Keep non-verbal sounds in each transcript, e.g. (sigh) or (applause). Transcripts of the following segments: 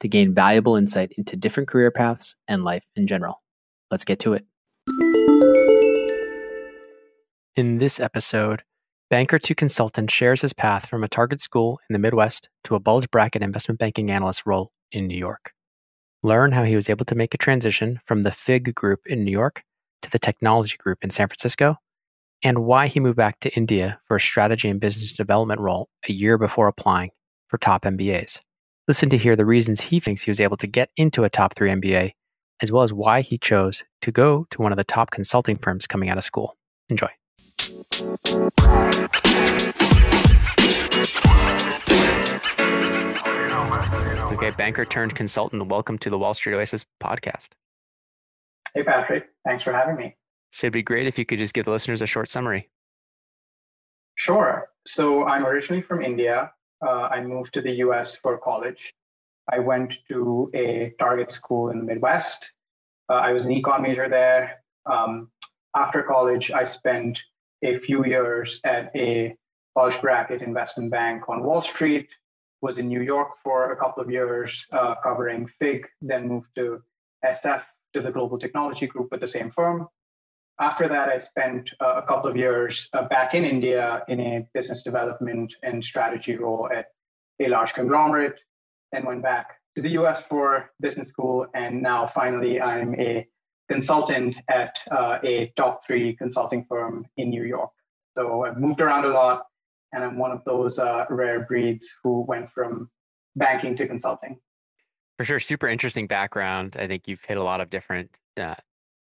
to gain valuable insight into different career paths and life in general. Let's get to it. In this episode, banker to consultant shares his path from a target school in the Midwest to a bulge bracket investment banking analyst role in New York. Learn how he was able to make a transition from the FIG group in New York to the technology group in San Francisco, and why he moved back to India for a strategy and business development role a year before applying for top MBAs. Listen to hear the reasons he thinks he was able to get into a top three MBA, as well as why he chose to go to one of the top consulting firms coming out of school. Enjoy. Okay, banker turned consultant. Welcome to the Wall Street Oasis podcast. Hey, Patrick. Thanks for having me. So it'd be great if you could just give the listeners a short summary. Sure. So I'm originally from India. Uh, I moved to the US for college. I went to a target school in the Midwest. Uh, I was an econ major there. Um, after college, I spent a few years at a bulge bracket investment bank on Wall Street, was in New York for a couple of years uh, covering FIG, then moved to SF to the Global Technology Group with the same firm. After that, I spent uh, a couple of years uh, back in India in a business development and strategy role at a large conglomerate, then went back to the US for business school, and now finally I'm a consultant at uh, a top three consulting firm in New York. So I've moved around a lot, and I'm one of those uh, rare breeds who went from banking to consulting. For sure, super interesting background. I think you've hit a lot of different uh,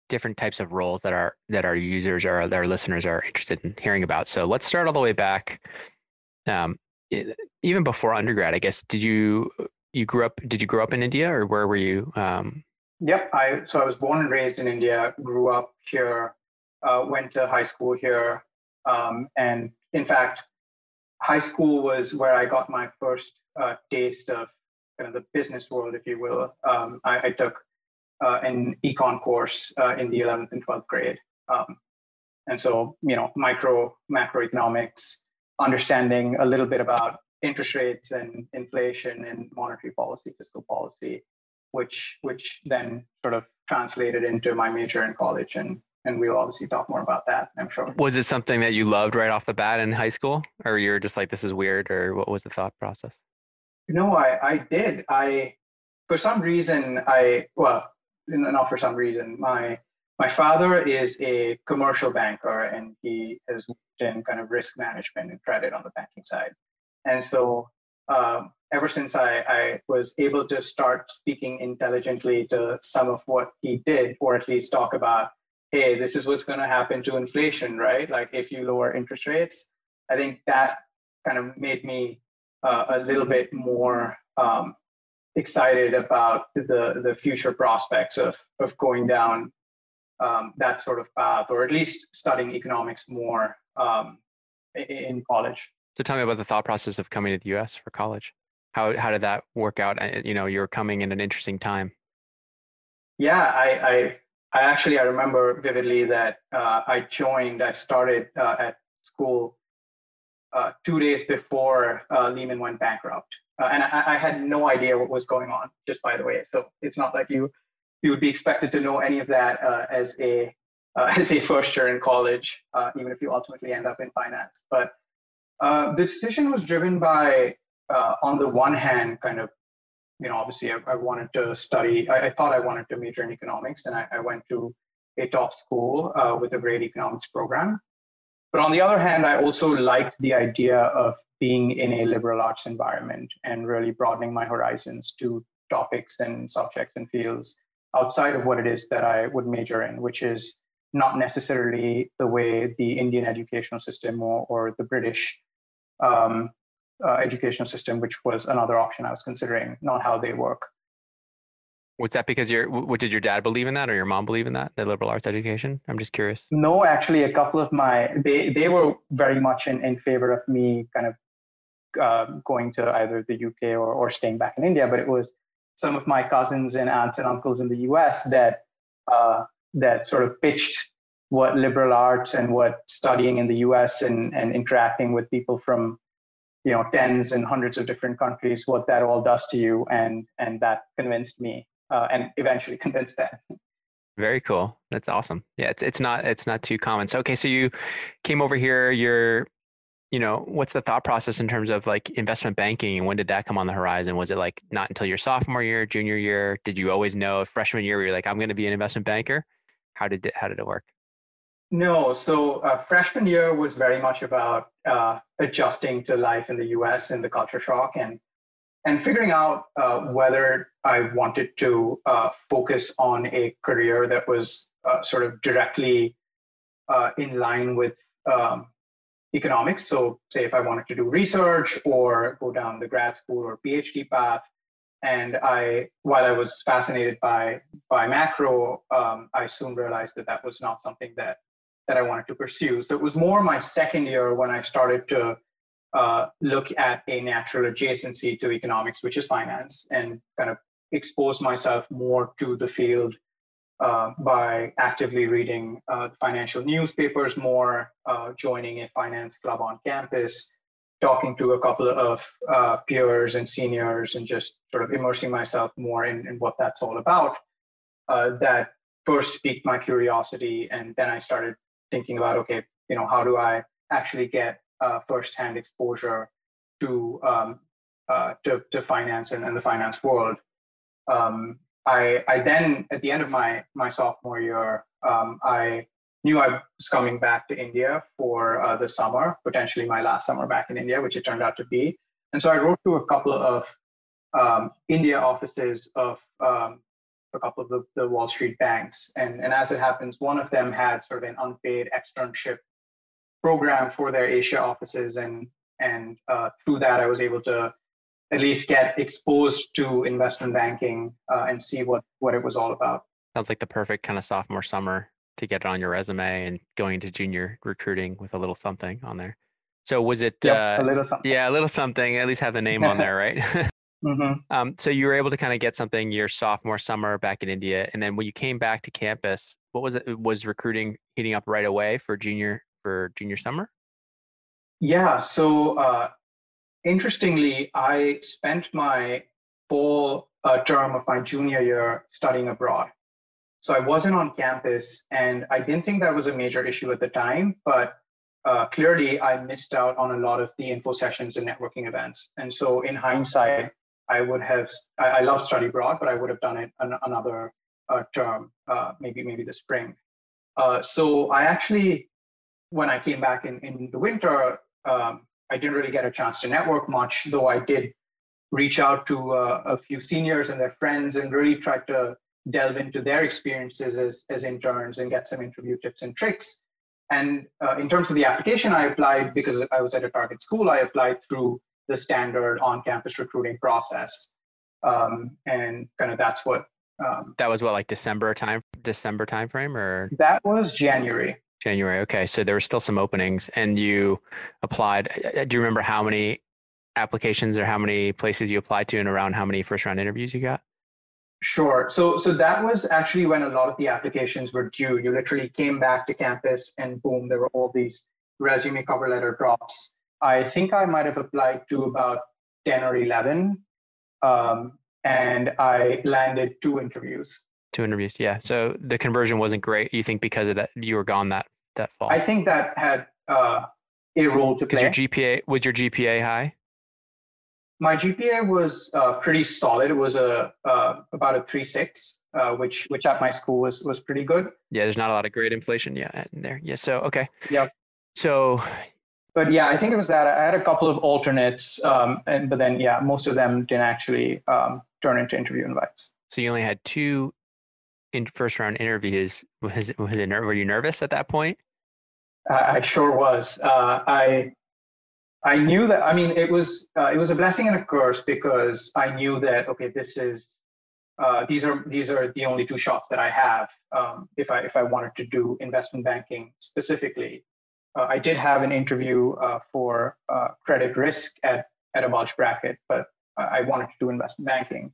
different types of roles that our that our users or our listeners are interested in hearing about. So let's start all the way back. Um, even before undergrad, I guess. Did you you grew up? Did you grow up in India, or where were you? Um, Yep. I so I was born and raised in India, grew up here, uh, went to high school here, um, and in fact, high school was where I got my first uh, taste of kind of the business world, if you will. Um, I, I, took uh, an econ course uh, in the 11th and 12th grade, um, and so you know, micro macroeconomics, understanding a little bit about interest rates and inflation and monetary policy, fiscal policy which which then sort of translated into my major in college and and we'll obviously talk more about that i'm sure. Was it something that you loved right off the bat in high school? Or you're just like this is weird or what was the thought process? No i i did. I for some reason i well not for some reason my my father is a commercial banker and he has worked in kind of risk management and credit on the banking side and so um, ever since I, I was able to start speaking intelligently to some of what he did, or at least talk about, hey, this is what's going to happen to inflation, right? Like if you lower interest rates, I think that kind of made me uh, a little bit more um, excited about the the future prospects of of going down um, that sort of path, or at least studying economics more um, in college. So tell me about the thought process of coming to the U.S. for college. How how did that work out? You know, you're coming in an interesting time. Yeah, I I, I actually I remember vividly that uh, I joined. I started uh, at school uh, two days before uh, Lehman went bankrupt, uh, and I, I had no idea what was going on. Just by the way, so it's not like you you would be expected to know any of that uh, as a (laughs) as a first year in college, even if you ultimately end up in finance. But uh, the decision was driven by, uh, on the one hand, kind of, you know, obviously I, I wanted to study, I, I, thought I wanted to major in economics, and I, went to a top school uh, with a great economics program. but on the other hand, I also liked the idea of being in a liberal arts environment and really broadening my horizons to topics and subjects and fields outside of what it is that I would major in, which is not necessarily the way the Indian educational system or, or the British um, uh, educational system, which was another option I was considering, not how they work. Was that because your what did your dad believe in that or your mom believe in that the liberal arts education? I'm just curious. No, actually, a couple of my they they were very much in, in favor of me kind of uh, going to either the UK or or staying back in India. But it was some of my cousins and aunts and uncles in the US that uh, that sort of pitched what liberal arts and what studying in the US and and interacting with people from you know tens and hundreds of different countries what that all does to you and and that convinced me uh, and eventually (laughs) convinced them. Very cool. That's awesome. Yeah, it's it's not it's not too common. So okay, so you came over here. You're, you know, what's the thought process in terms of like investment banking? When did that come on the horizon? Was it like not until your sophomore year, junior year? Did you always know freshman year? You're like, I'm going to be an investment banker. How did it, how did it work? No, so uh, freshman year was very much about uh, adjusting to life in the U.S. and the culture shock, and and figuring out uh, whether I wanted to uh, focus on a career that was uh, sort of directly uh, in line with um, economics. So, say if I wanted to do research or go down the grad school or PhD path, and I, while I was fascinated by by macro, um, I soon realized that that was not something that that I wanted to pursue. So it was more my second year when I started to uh, look at a natural adjacency to economics, which is finance, and kind of expose myself more to the field uh, by actively reading uh, financial newspapers more, uh, joining a finance club on campus, talking to a couple of uh, peers and seniors, and just sort of immersing myself more in, in what that's all about. Uh, that first piqued my curiosity, and then I started thinking about, okay, you know, how do I actually get firsthand exposure to um, to, to finance and, and, the finance world. Um, I, I then, at the end of my my sophomore year, um, I knew I was coming back to India for uh, the summer, potentially my last summer back in India, which it turned out to be. And so I wrote to a couple of um, India offices of um, a couple of the, the Wall Street banks. And, and as it happens, one of them had sort of an unpaid externship program for their Asia offices, and and uh, through that, I was able to at least get exposed to investment banking uh, and see what what it was all about. Sounds like the perfect kind of sophomore summer to get it on your resume and going into junior recruiting with a little something on there. So was it? Yep, uh, a little something. Yeah, a little something. At least have the name on there, (laughs) right? (laughs) mm-hmm. um, so you were able to kind of get something your sophomore summer back in India, and then when you came back to campus, what was it? Was recruiting heating up right away for junior for junior summer? Yeah. So uh, interestingly, I spent my full uh, term of my junior year studying abroad. So I wasn't on campus, and I didn't think that was a major issue at the time. But uh, clearly, I missed out on a lot of the info sessions and networking events. And so, in hindsight, I would have. I, I love study abroad, but I would have done it an, another uh, term, uh, maybe maybe the spring. Uh, so I actually when I came back in, in the winter, um, I didn't really get a chance to network much, though I did reach out to uh, a few seniors and their friends and really try to delve into their experiences as, as interns and get some interview tips and tricks. And uh, in terms of the application, I applied because I was at a target school, I applied through the standard on campus recruiting process. Um, and kind of that's what. Um, that was what, like December time, December timeframe or? That was January. January. Okay, so there were still some openings, and you applied. Uh, uh, do you remember how many applications or how many places you applied to, and around how many first round interviews you got? Sure. So so that was actually when a lot of the applications were due. You literally came back to campus, and boom, there were all these resume cover letter drops. I think I might have applied to about ten or eleven, um, and I landed two interviews two interviews. Yeah. So the conversion wasn't great. You think because of that you were gone that that fall? I think that had uh, a role to play. Your GPA was your GPA high? My GPA was uh, pretty solid. It was a uh, about a three six, uh, which which at my school was was pretty good. Yeah, there's not a lot of grade inflation yet in there. Yeah. So okay. Yeah. So, but yeah, I think it was that I had a couple of alternates, um, and but then yeah, most of them didn't actually um, turn into interview invites. So you only had two in first round interviews. Was was it were you nervous at that point? I sure was. Uh, I I knew that. I mean, it was uh, it was a blessing and a curse because I knew that okay, this is uh, these are these are the only two shots that I have um, if I if I wanted to do investment banking specifically. Uh, I did have an interview uh, for uh, credit risk at at a bulge bracket, but I wanted to do investment banking,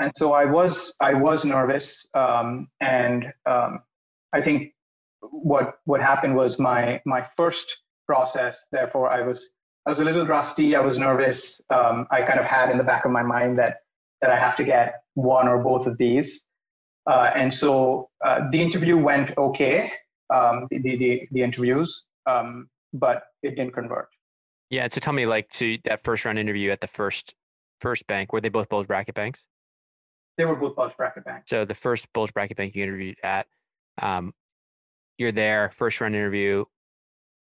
and so I was I was nervous, um, and um, I think what what happened was my my first process. Therefore, I was I was a little rusty. I was nervous. Um, I kind of had in the back of my mind that that I have to get one or both of these. Uh, and so uh, the interview went okay, um, the, the, the, interviews, um, but it didn't convert. Yeah. So tell me, like, to that first round interview at the first first bank, were they both bulge bracket banks? They were both bulge bracket banks. So the first bulge bracket bank you interviewed at, um, you're there, first round interview.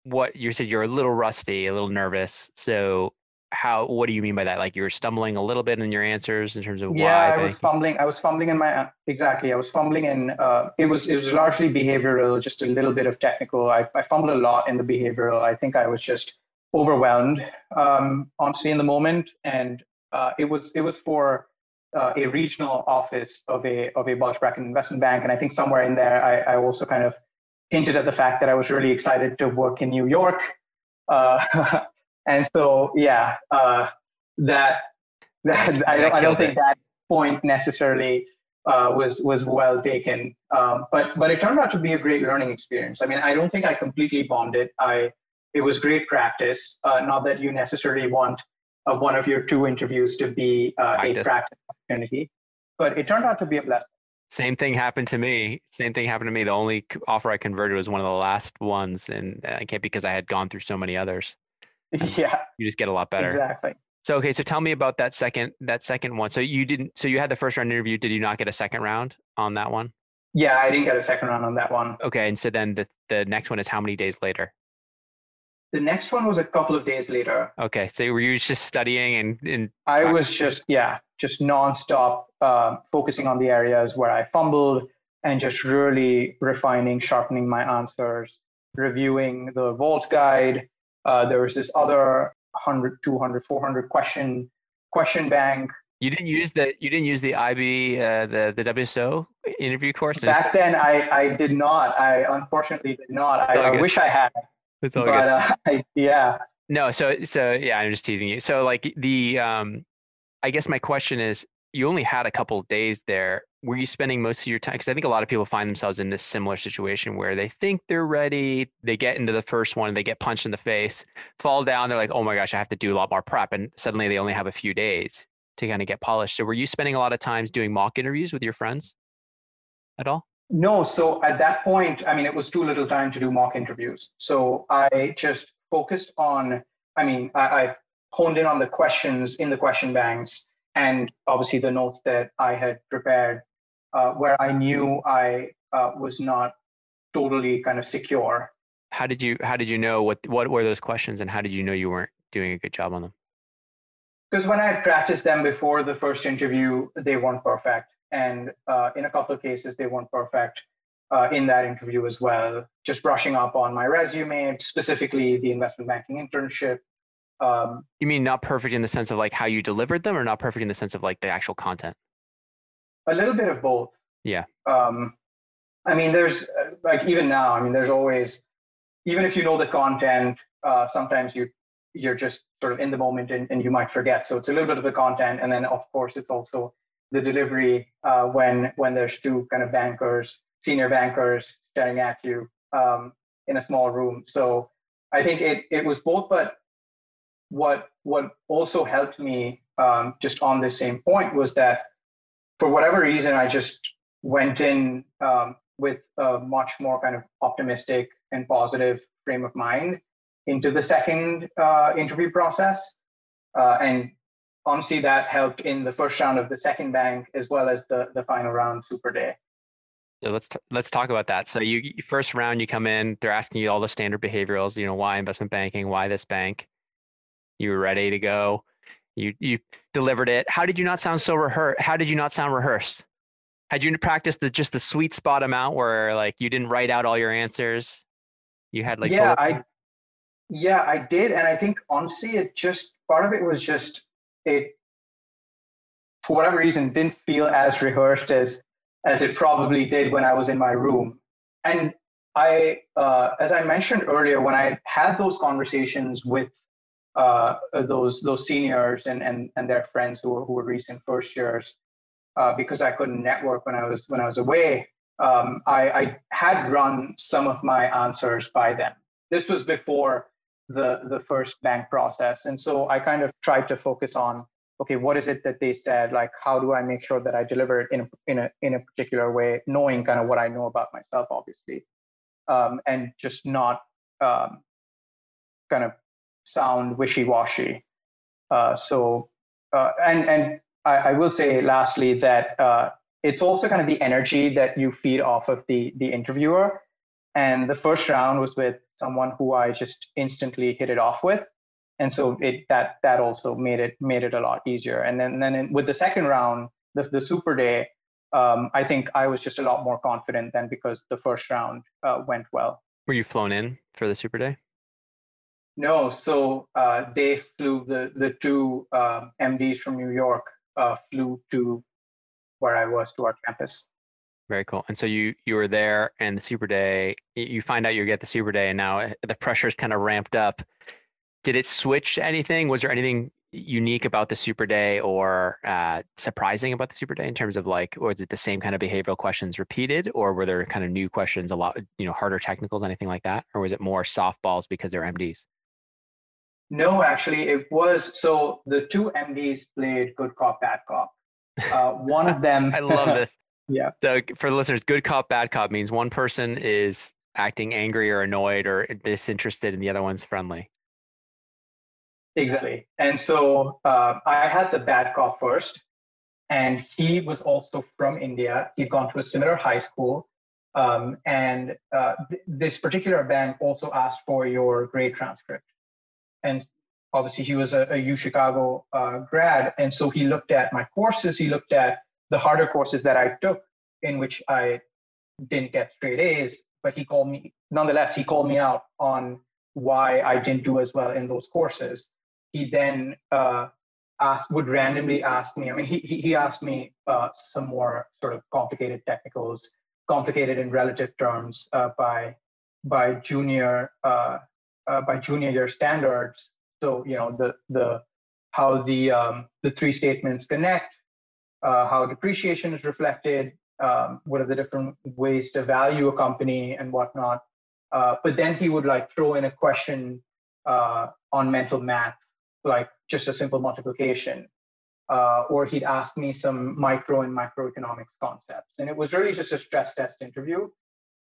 What you said you're a little rusty, a little nervous. So how what do you mean by that like you were stumbling a little bit in your answers in terms of why. yeah i was fumbling i was fumbling in my exactly i was fumbling in uh, it was it was largely behavioral just a little bit of technical i, I fumbled a lot in the behavioral i think i was just overwhelmed um, honestly in the moment and uh, it was it was for uh, a regional office of a of a bulge bracket investment bank and i think somewhere in there I, I also kind of hinted at the fact that i was really excited to work in new york uh, (laughs) And so, yeah, uh, that (laughs) that I don't, I don't think that point necessarily uh, was was well taken. Um, but but it turned out to be a great learning experience. I mean, I don't think I completely bombed it. I it was great practice. Uh, not that you necessarily want uh, one of your two interviews to be uh, a practice. opportunity, but it turned out to be a blessing. Same thing happened to me. Same thing happened to me. The only offer I converted was one of the last ones, and I can't because I had gone through so many others. (laughs) yeah. You just get a lot better. Exactly. So okay so tell me about that second that second one. So you didn't so you had the first round interview. Did you not get a second round on that one? Yeah i didn't get a second round on that one. Okay and so then the the next one is how many days later the next one was a couple of days later okay so were you just studying and, and i was just yeah just nonstop uh, focusing on the areas where i fumbled and just really refining sharpening my answers reviewing the vault guide uh, there was this other 100, 200, 400 question question bank. You didn't use the you didn't use the IB uh, the the WSO interview course. Back then, I I did not. I unfortunately did not. I, I, wish I had. It's all but, good. Uh, (laughs) I, yeah. No, so so yeah, I'm just teasing you. So like the um, I guess my question is, you only had a couple days there were you spending most of your time because i think a lot of people find themselves in this similar situation where they think they're ready they get into the first one they get punched in the face fall down they're like oh my gosh i have to do a lot more prep and suddenly they only have a few days to kind of get polished so were you spending a lot of times doing mock interviews with your friends at all no so at that point i mean it was too little time to do mock interviews so i just focused on i mean i, I honed in on the questions in the question banks and obviously the notes that i had prepared uh, where I knew I uh, was not totally kind of secure. How did you How did you know what What were those questions, and how did you know you weren't doing a good job on them? Because when I practiced them before the first interview, they weren't perfect, and uh, in a couple of cases, they weren't perfect. Uh, in that interview as well, just brushing up on my resume, specifically the investment banking internship, um, you mean not perfect in the sense of like how you delivered them or not perfect in the sense of like the actual content a little bit of both. Yeah. Um, I mean, there's like even now. I mean, there's always, even if you know the content, uh, sometimes you you're just sort of in the moment and, and you might forget. So it's a little bit of the content, and then of course it's also the delivery uh, when when there's two kind of bankers, senior bankers staring at you um, in a small room. So I think it it was both, but what what also helped me um, just on this same point was that for whatever reason, I just went in um, with a much more kind of optimistic and positive frame of mind into the second uh, interview process. Uh, and honestly, that helped in the first round of the second bank as well as the, the final round super day. So let's t- let's talk about that. So you first round you come in, they're asking you all the standard behaviorals. You know why investment banking, why this bank. You were ready to go. You you delivered it. How did you not sound so rehearsed? How did you not sound rehearsed? Had you practiced the just the sweet spot amount where like you didn't write out all your answers? You had like yeah, I yeah I did, and I think honestly, it just part of it was just it for whatever reason didn't feel as rehearsed as as it probably did when I was in my room. And I, uh, as I mentioned earlier, when I had those conversations with uh, those those seniors and, and and their friends who were, who were recent first years, uh, because I couldn't network when I was when I was away, um, I, I had run some of my answers by them. This was before the the first bank process, and so I kind of tried to focus on okay, what is it that they said? Like, how do I make sure that I deliver it in a, in a, in a particular way, knowing kind of what I know about myself, obviously, um, and just not um, kind of sound wishy-washy. Uh, so, uh, and and I, I, will say lastly that uh, it's also kind of the energy that you feed off of the the interviewer. And the first round was with someone who I just instantly hit it off with. And so it that that also made it made it a lot easier. And then then in, with the second round the, the super day um, i think i was just a lot more confident than because the first round uh, went well. Were you flown in for the super day? No. So uh, they flew the the two uh, mds from new york uh, flew to where i was to our campus very cool. And so you you were there, and the super day. You find out you get the super day, and now the pressure is kind of ramped up did it switch anything? Was there anything unique about the super day or uh, surprising about the super day in terms of like, was it the same kind of behavioral questions repeated, or were there kind of new questions, a lot, you know, harder technicals, anything like that, or was it more softballs because they're MDs? No, actually, it was. So the two MDs played good cop, bad cop. Uh, one of (laughs) them. I love this. Yeah. So for the listeners, good cop, bad cop means one person is acting angry or annoyed or disinterested, and the other one's friendly. Exactly. And so uh, I had the bad cop first, and he was also from India. He'd gone to a similar high school. Um, and uh, th- this particular bank also asked for your grade transcript. And obviously, he was a, a U Chicago uh, grad. And so he looked at my courses, he looked at the harder courses that I took, in which I didn't get straight A's. But he called me, nonetheless, he called me out on why I didn't do as well in those courses he then uh, asked, would randomly ask me. I mean, he he asked me uh, some more sort of complicated technicals, complicated in relative terms uh, by by junior uh, uh, by junior year standards. So you know the the how the um, the three statements connect, uh, how depreciation is reflected, um, what are the different ways to value a company and whatnot. but then he would like throw in a question on mental math like just a simple multiplication. Uh, or he'd ask me some micro and macroeconomics concepts. And it was really just a stress test interview,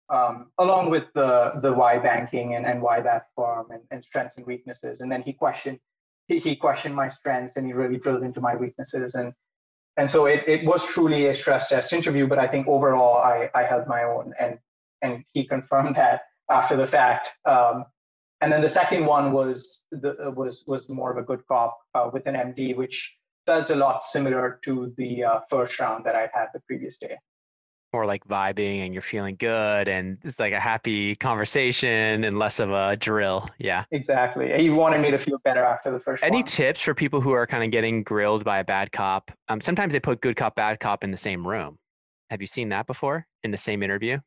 um, along with the, the why banking and, and why that firm and, and strengths and weaknesses. And then he questioned, he, he questioned my strengths and he really drilled into my weaknesses. And, and so it, it was truly a stress test interview, but I think overall I, I held my own and, and he confirmed (laughs) that after the fact. Um, and then the second one was the, uh, was was more of a good cop uh, with an MD, which felt a lot similar to the uh, first round that I had the previous day. More like vibing, and you're feeling good, and it's like a happy conversation, and less of a drill. Yeah, exactly. He wanted me to feel better after the first. Any one. tips for people who are kind of getting grilled by a bad cop? Um, sometimes they put good cop, bad cop in the same room. Have you seen that before in the same interview?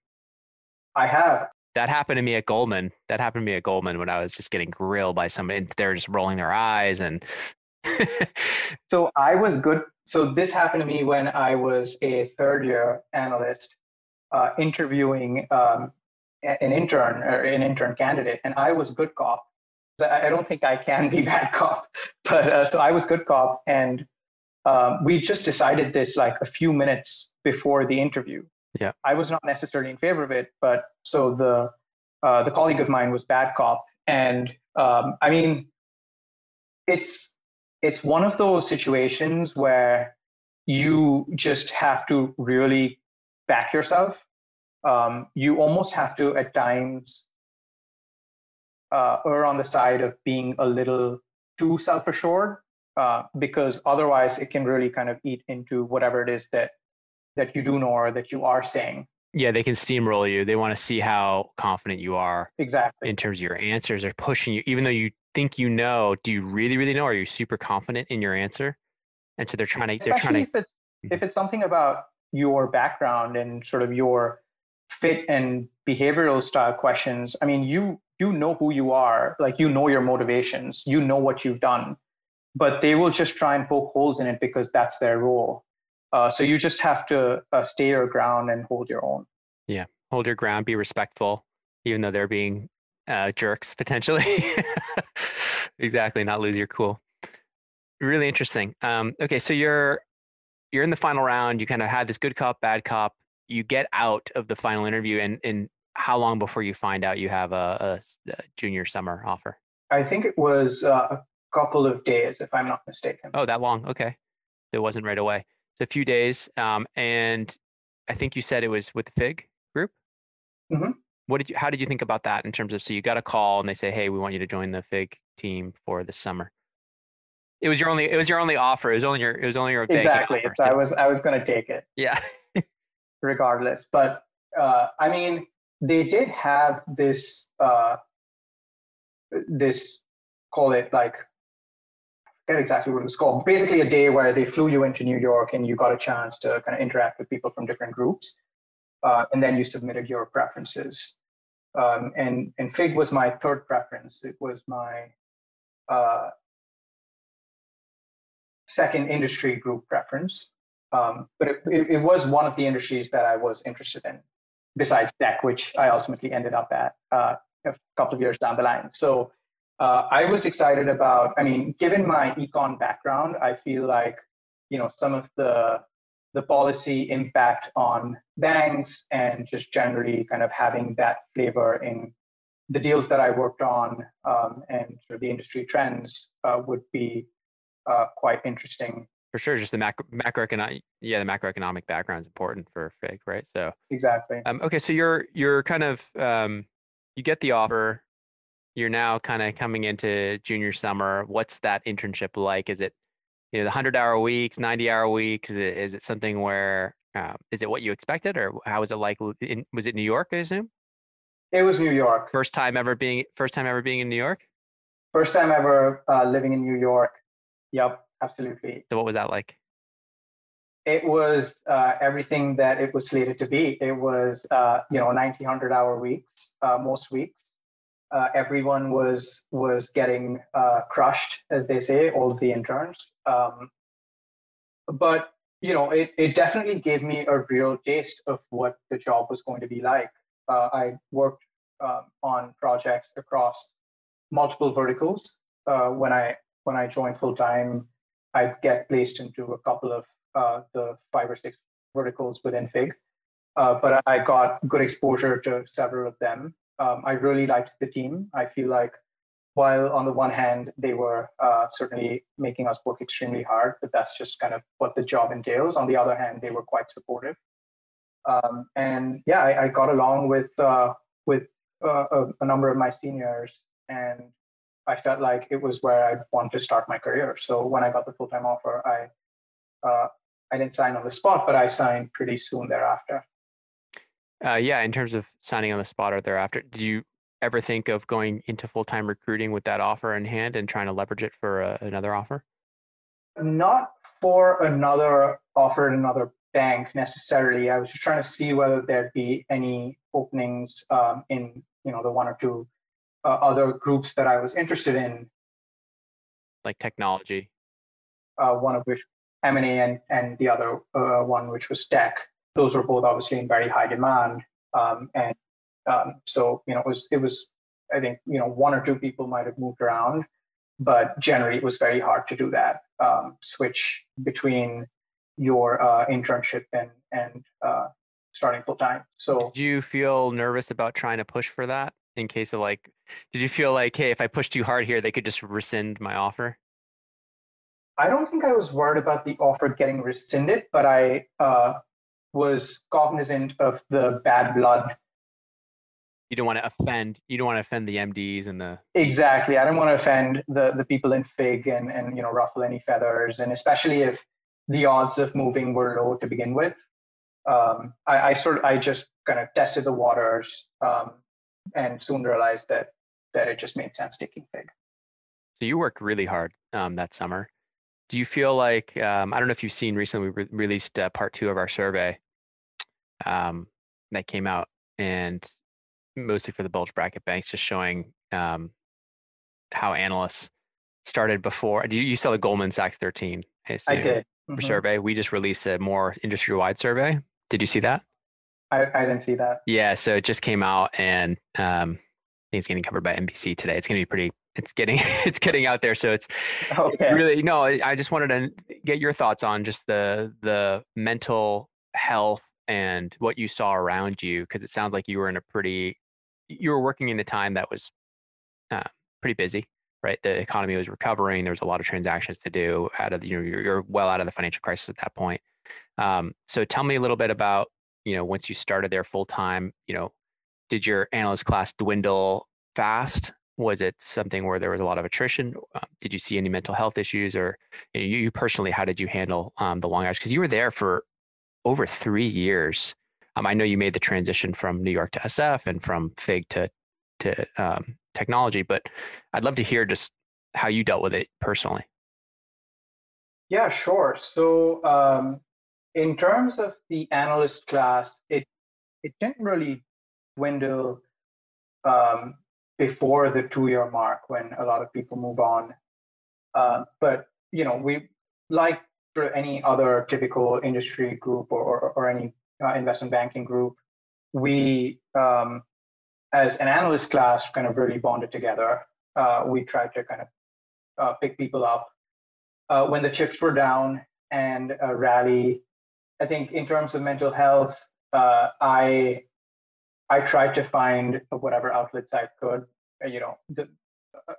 I have that happened to me at Goldman. That happened to me at Goldman when I was just getting grilled by somebody. They're just rolling their eyes and. (laughs) so I was good. So this happened to me when I was a third year analyst uh, interviewing um, an intern or an intern candidate, and I was good cop. I don't think I can be (laughs) bad cop, but uh, so I was good cop, and um, we just decided this like a few minutes before the interview. Yeah. I was not necessarily in favor of it, but so the uh, the colleague of mine was bad cop, and um, I mean, it's it's one of those situations where you just have to really back yourself. Um, you almost have to at times uh, err on the side of being a little too self-assured uh, because otherwise it can really kind of eat into whatever it is that that you do know or that you are saying yeah they can steamroll you. They want to see how confident you are exactly. in terms of your answers. They're pushing you even though you think you know do you really really know? Are you super confident in your answer? And so they're trying to they're Especially trying to if it's Mhm. if it's something about your background and sort of your fit and behavioral style questions i mean you you know who you are. Like you know your motivations. You know what you've done. But they will just try and poke holes in it because that's their role uh, so you just have to uh, stay your ground and hold your own. Yeah, hold your ground be respectful even though they're being uh, jerks potentially. (laughs) Exactly not lose your cool. Really interesting. Um, okay so you're you're in the final round you kind of had this good cop bad cop. You get out of the final interview and and how long before you find out you have a junior summer offer? I think it was uh, a couple of days if i'm not mistaken. Oh that long? Okay. It wasn't right away a few days um, and i think you said it was with the fig group Mhm. what did you how did you think about that in terms of so you got a call and they say hey we want you to join the fig team for the summer it was your only it was your only offer it was only your it was only your exactly offer, so i was i was going to take it yeah (laughs) regardless. But uh, I mean, they did have this uh, this call it like forget exactly what it was called. Basically, a day where they flew you into New York and you got a chance to kind of interact with people from different groups, uh, and then you submitted your preferences. Um, and and Fig was my third preference. It was my uh, second industry group preference. Um, but it, it, it was one of the industries that I was interested in, besides tech, which I ultimately ended up at uh, a couple of years down the line. So uh, I was excited about. I mean, given my econ background, I feel like you know some of the the policy impact on banks and just generally kind of having that flavor in the deals that I worked on um, and sort of the industry trends uh, would be uh, quite interesting for sure just the macro macroeconomic yeah the macroeconomic background is important for fig right so exactly Um, okay, so you're you're kind of um, you get the offer. You're now kind of coming into junior summer. What's that internship like? Is it you know the hundred hour weeks, ninety hour weeks? Is it, is it something where uh, is it what you expected, or how was it like? In, was it New York? I assume it was new york first time ever being first time ever being in New York. first time ever uh, living in new york yep absolutely So what was that like? it was uh, everything that it was slated to be it was uh, you know 90 100 hour weeks uh, most weeks uh, everyone was was getting uh, crushed as they say all the interns. Um, but you know it, it definitely gave me a real taste of what the job was going to be like. Uh, i worked um, on projects across multiple verticals. Uh, when i when i joined full time i'd get placed into a couple of uh, the five or six verticals within fig. Uh, but i got good exposure to several of them um, i really liked the team. I feel like while on the one hand they were uh, certainly making us work extremely hard but that's just kind of what the job entails. On the other hand they were quite supportive. Um, and yeah I, I got along with uh, with uh, a, a number of my seniors and i felt like it was where i wanted to start my career. So when i got the full-time offer i uh, i didn't sign on the spot but i signed pretty soon thereafter Uh, yeah, in terms of signing on the spot or thereafter, did you ever think of going into full time recruiting with that offer in hand and trying to leverage it for uh, another offer? not for another offer at another bank necessarily. I was just trying to see whether there'd be any openings um, in you know the one or two uh, other groups that I was interested in. Like technology. Uh, one of which M and A and and the other uh, one which was tech. Those were both obviously in very high demand, um, and um, so you know it was it was I think you know one or two people might have moved around, but generally it was very hard to do that um, switch between your uh, internship and and uh, starting full time. So Did you feel nervous about trying to push for that in case of like, did you feel like, hey, if I push too hard here, they could just rescind my offer? I don't think I was worried about the offer getting rescinded, but I uh, was cognizant of the bad blood. You don't want to offend. You don't want to offend the MDs and the. Exactly, I don't want to offend the the people in Fig and and you know ruffle any feathers, and especially if the odds of moving were low to begin with. Um, I, I sort of I just kind of tested the waters um, and soon realized that that it just made sense taking Fig. So you worked really hard um, that summer. Do you feel like um, I don't know if you've seen recently we re- released uh, part two of our survey um, that came out and mostly for the bulge bracket banks, just showing um, how analysts started before. You, you saw the Goldman Sachs 13. I, I did. Mm-hmm. Survey. We just released a more industry wide survey. Did you see that? I, I didn't see that. Yeah, so it just came out and um, I think it's getting covered by NBC today. It's going to be pretty. It's getting (laughs) it's getting out there. So it's (laughs) okay. really no. I just wanted to get your thoughts on just the the mental health and what you saw around you because it sounds like you were in a pretty you were working in a time that was uh, pretty busy right the economy was recovering there was a lot of transactions to do out of you know you're, you're well out of the financial crisis at that point um, so tell me a little bit about you know once you started there full time you know did your analyst class dwindle fast was it something where there was a lot of attrition uh, did you see any mental health issues or you, know, you personally how did you handle um, the long hours because you were there for over three years. Um, I know you made the transition from New York to SF and from Fig to to um, technology, but I'd love to hear just how you dealt with it personally. Yeah, sure. So um, in terms of the analyst class, it it didn't really dwindle um, before the two-year mark when a lot of people move on. Uh, but you know, we like for any other typical industry group or, or, or any uh, investment banking group, we, um, as an analyst class, kind of really bonded together. Uh, we tried to kind of uh, pick people up uh, when the chips were down and rally. I think in terms of mental health, uh, I I tried to find whatever outlets I could. Uh, you know, the,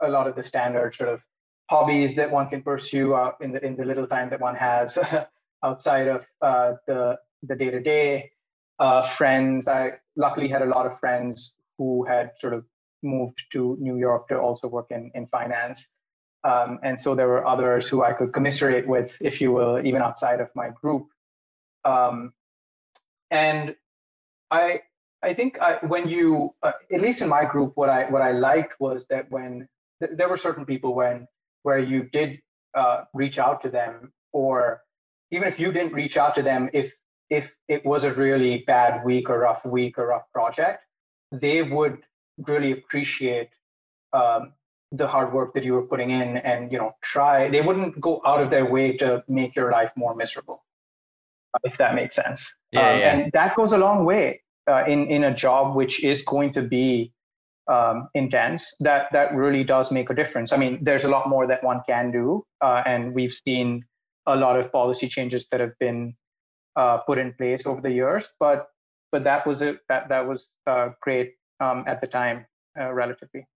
a lot of the standard sort of hobbies that one can pursue uh, in the in the little time that one has (laughs) outside of uh, the the day to day. Friends, I luckily had a lot of friends who had sort of moved to New York to also work in in finance, um, and so there were others who I could commiserate with, if you will, even outside of my group. Um, and I I think I, when you, uh, at least in my group, what I what I liked was that when th- there were certain people when where you did uh, reach out to them, or even if you didn't reach out to them, if if it was a really bad week or rough week or rough project, they would really appreciate um, the hard work that you were putting in, and you know, try. They wouldn't go out of their way to make your life more miserable, if that makes sense. Yeah, um, yeah. And that goes a long way uh, in in a job which is going to be um, intense, that that really does make a difference. I mean, there's a lot more that one can do, uh, and we've seen a lot of policy changes that have been uh, put in place over the years. But but that was it. That that was uh, great um, at the time, uh, relatively.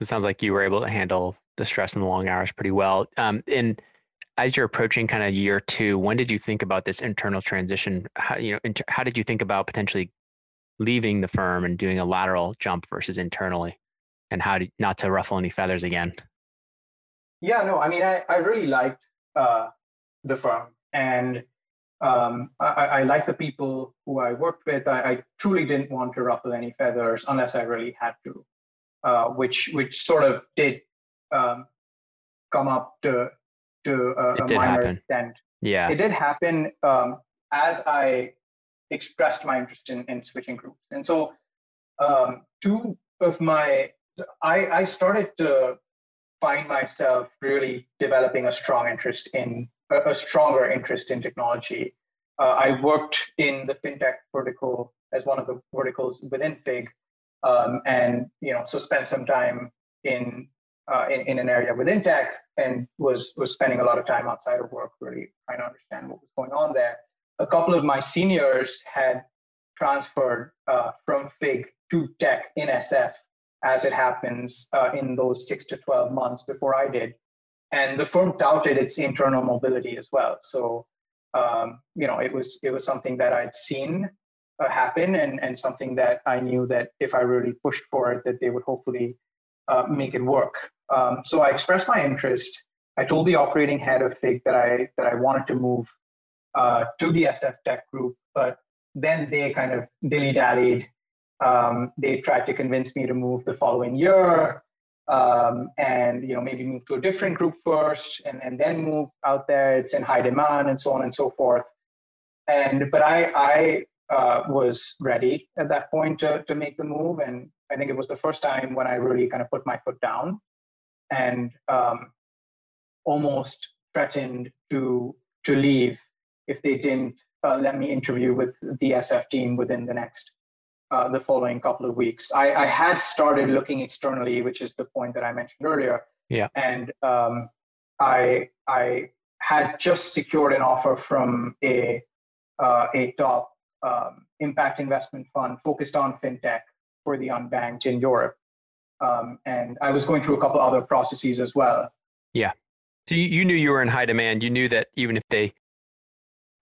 It sounds like you were able to handle the stress and the long hours pretty well. Um, and as you're approaching kind of year two, when did you think about this internal transition? How, you know, inter- how did you think about potentially leaving the firm and doing a lateral jump versus internally and how to not to ruffle any feathers again yeah no i mean i, I really liked uh, the firm and um, I, I like the people who I worked with. I, I, truly didn't want to ruffle any feathers unless I really had to, uh, which which sort of did um, come up to to a, a minor happen. extent. Yeah, it did happen um, as I expressed my interest in, in switching groups. And so um, two of my, I, I started to find myself really developing a strong interest in, a, a stronger interest in technology. Uh, I worked in the fintech vertical as one of the verticals within Fig, um, and you know, so spent some time in, uh, in in an area within tech, and was was spending a lot of time outside of work, really trying to understand what was going on there a couple of my seniors had transferred uh, from FIG to tech in SF as it happens uh, in those six to 12 months before I did. And the firm touted its internal mobility as well. So um, you know, it was it was something that I'd seen uh, happen, and and something that I knew that if I really pushed for it, that they would hopefully uh, make it work. Um, so I expressed my interest. I told the operating head of Fig that I that I wanted to move uh, to the SF Tech group, but then they kind of dilly dallied. Um, they tried to convince me to move the following year um, and you know maybe move to a different group first and, and then move out there it's in high demand and so on and so forth and but i i uh, was ready at that point to, to make the move and i think it was the first time when i really kind of put my foot down and um, almost threatened to to leave if they didn't uh, let me interview with the sf team within the next uh, the following couple of weeks. I, I, had started looking externally, which is the point that I mentioned earlier. Yeah. And um, I I had just secured an offer from a uh, a top um, impact investment fund focused on fintech for the unbanked in Europe. Um, and I was going through a couple other processes as well. Yeah. So you, you knew you were in high demand. You knew that even if they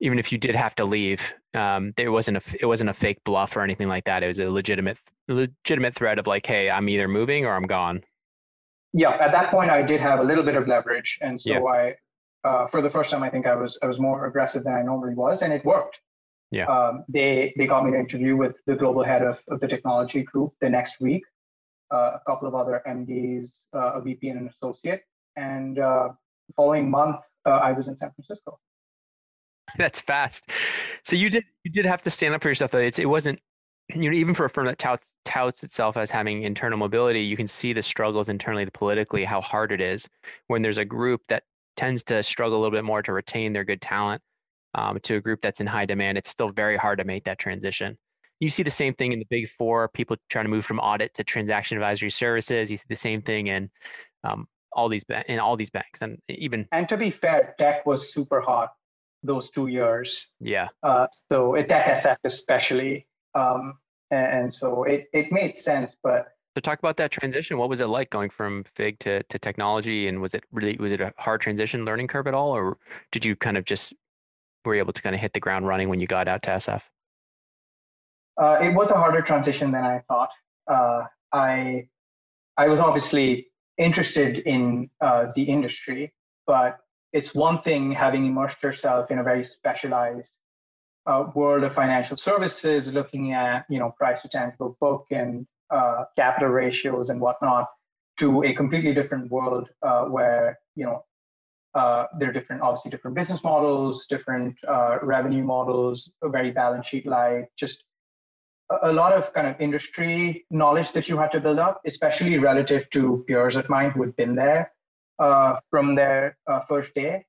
even if you did have to leave, um, there wasn't a it wasn't a fake bluff or anything like that. It was a legitimate legitimate threat of like, hey, I'm either moving or I'm gone. Yeah, at that point, I did have a little bit of leverage, and so yeah. I, uh, for the first time, I think I was I was more aggressive than I normally was, and it worked. Yeah. Um, they they got me to interview with the global head of, of the technology group the next week, uh, a couple of other MDs, uh, a VP and an associate, and uh, the following month, uh, I was in San Francisco. (laughs) That's fast. So you did you did have to stand up for yourself. Though. It's it wasn't you know even for a firm that touts touts itself as having internal mobility, you can see the struggles internally, politically, how hard it is when there's a group that tends to struggle a little bit more to retain their good talent um, to a group that's in high demand. It's still very hard to make that transition. You see the same thing in the big four, people trying to move from audit to transaction advisory services. You see the same thing in um, all these in all these banks, and even. And to be fair, tech was super hot those two years. Yeah. Uh, so at Tech SF especially, um, and, and, so it it made sense. But to talk about that transition, what was it like going from Fig to to technology, and was it really was it a hard transition learning curve at all, or did you kind of just were able to kind of hit the ground running when you got out to SF? Uh, it was a harder transition than I thought. Uh, I I was obviously interested in uh, the industry, but it's one thing having immersed yourself in a very specialized uh, world of financial services, looking at you know price to tangible book and uh, capital ratios and whatnot, to a completely different world uh, where you know uh, there are different, obviously different business models, different uh, revenue models, very balance sheet like, just a, a lot of kind of industry knowledge that you had to build up, especially relative to peers of mine who had been there uh, from their uh, first day.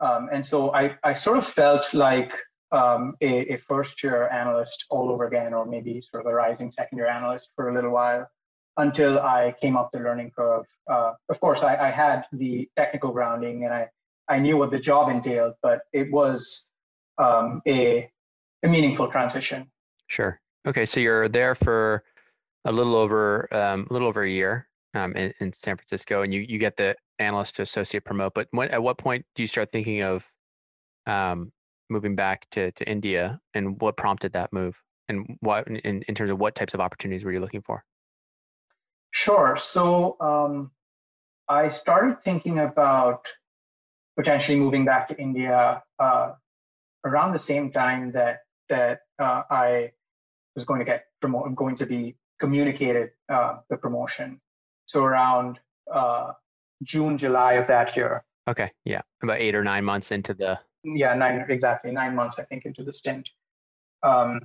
Um, and so I, I sort of felt like um, a, a, first year analyst all over again, or maybe sort of a rising second year analyst for a little while until I came up the learning curve. Uh, of course, I, I, had the technical grounding and I, I knew what the job entailed, but it was um, a, a meaningful transition. Sure. Okay, so you're there for a little over um, a little over a year um, in, in, San Francisco, and you you get the analyst to associate promote. But when, at what point do you start thinking of um, moving back to, to India and what prompted that move? And what, in, in terms of what types of opportunities were you looking for? Sure. So um, I started thinking about potentially moving back to India uh, around the same time that that uh, I was going to get promoted, going to be communicated uh, the promotion. So around uh, June, July of that year. Okay. Yeah. About eight or nine months into the. Yeah, nine, exactly. Nine months, I think, into the stint. Um,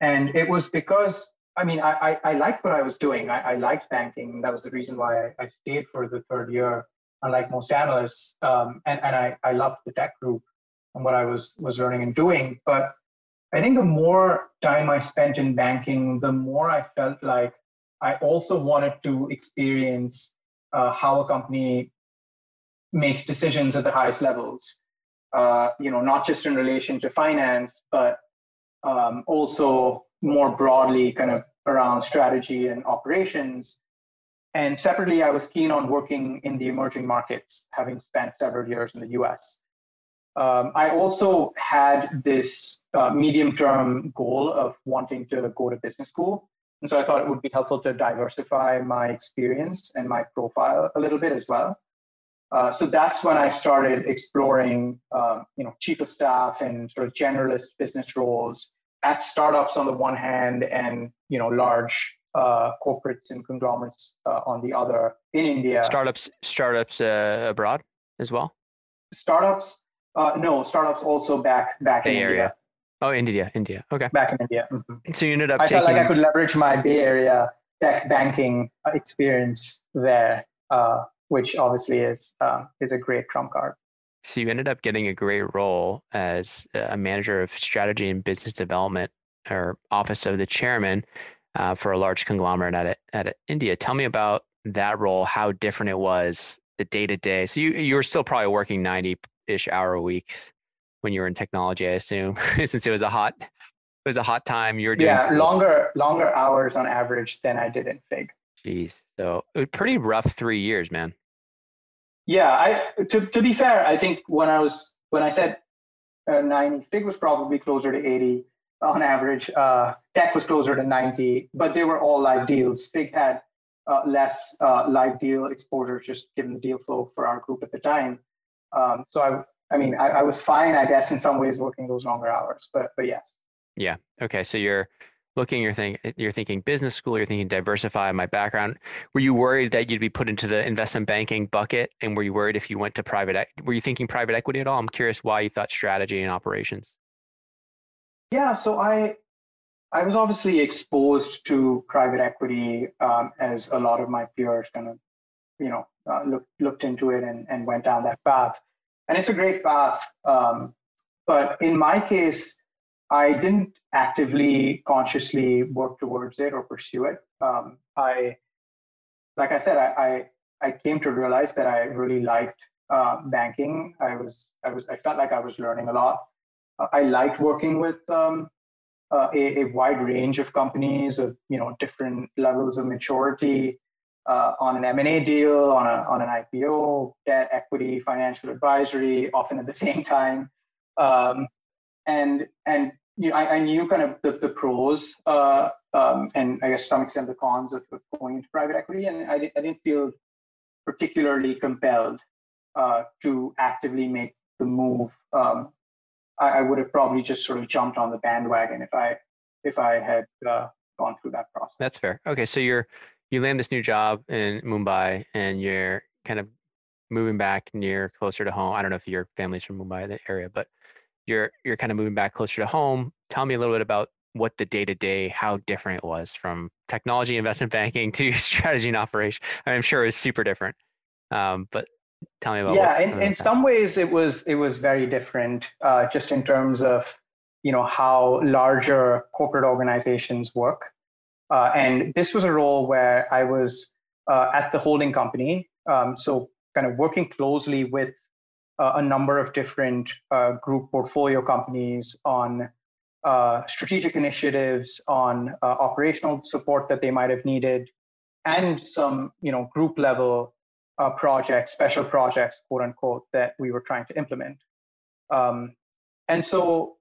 and it was because, I mean, I, I, I liked what I was doing. I, I liked banking. That was the reason why I, I stayed for the third year, unlike most analysts. Um, and and I, I loved the tech group and what I was, was learning and doing. But I think the more time I spent in banking, the more I felt like I also wanted to experience uh, how a company makes decisions at the highest levels. Uh, you know, not just in relation to finance, but um, also more broadly, kind of around strategy and operations. And separately, I was keen on working in the emerging markets, having spent several years in the U.S. Um, I also had this uh, medium term goal of wanting to go to business school. And so I thought it would be helpful to diversify my experience and my profile a little bit as well. Uh, so that's when I started exploring, um, you know, chief of staff and sort of generalist business roles at startups on the one hand, and you know, large uh, corporates and conglomerates uh, on the other in India. Startups, startups uh, abroad as well. Startups, uh, no, startups also back back Bay in Area. India. Oh, India, India. Okay. Back in India. Mhm. So you ended up I taking. felt like I could leverage my Bay Area tech banking experience there, uh, which obviously is uh, is a great trump card. So you ended up getting a great role as a manager of strategy and business development or office of the chairman uh, for a large conglomerate at at India. Tell me about that role, how different it was, the day to day. So you you were still probably working ninety ish hour weeks when you were in technology, I assume, (laughs) since it was a hot it was a hot time. You were doing Yeah, longer longer hours on average than I did in Fig. Jeez, so it was pretty rough three years, man. Yeah, I to to be fair, I think when I was when I said uh, 90, Fig was probably closer to 80 on average. Uh, Tech was closer to 90, but they were all live deals. Fig had uh, less uh, live deal exposure, just given the deal flow for our group at the time. Um, so I, mean, I, I was fine, I guess, in some ways, working those longer hours. But but yes. Yeah. Okay. So you're looking, you're thinking, you're thinking business school, you're thinking diversify my background. Were you worried that you'd be put into the investment banking bucket? And were you worried if you went to private, were you thinking private equity at all? I'm curious why you thought strategy and operations. Yeah, so I I was obviously exposed to private equity um, as a lot of my peers kind of, you know, uh, looked looked into it and, and went down that path. And it's a great path. Um, but in my case, I didn't actively, consciously work towards it or pursue it. Um, I, like I said, I, I, I came to realize that I really liked uh, banking. I was I was I felt like I was learning a lot. Uh, I liked working with um, uh, a, a, wide range of companies of you know different levels of maturity uh, on an M&A deal, on, a, on an IPO, debt, equity, financial advisory, often at the same time. Um, and and you know, I, I, knew kind of the, the pros uh, um, and I guess to some extent the cons of, of going into private equity, and I, I didn't feel particularly compelled uh, to actively make the move. Um, I, I, would have probably just sort of jumped on the bandwagon if I if I had uh, gone through that process. That's fair. Okay, so you're you land this new job in Mumbai, and you're kind of moving back near closer to home. I don't know if your family's from Mumbai, the area, but you're you're kind of moving back closer to home. Tell me a little bit about what the day to day, how different it was from technology, investment banking to (laughs) strategy and operation. I am sure it was super different. Um, but tell me about yeah in, in some ways it was it was very different uh, just in terms of you know how larger corporate organizations work uh, and this was a role where i was uh, at the holding company um, so kind of working closely with uh, a number of different uh, group portfolio companies on uh, strategic initiatives on operational support that they might have needed and some you know group level uh, projects, special projects, quote unquote, that we were trying to implement. Um, and so uh,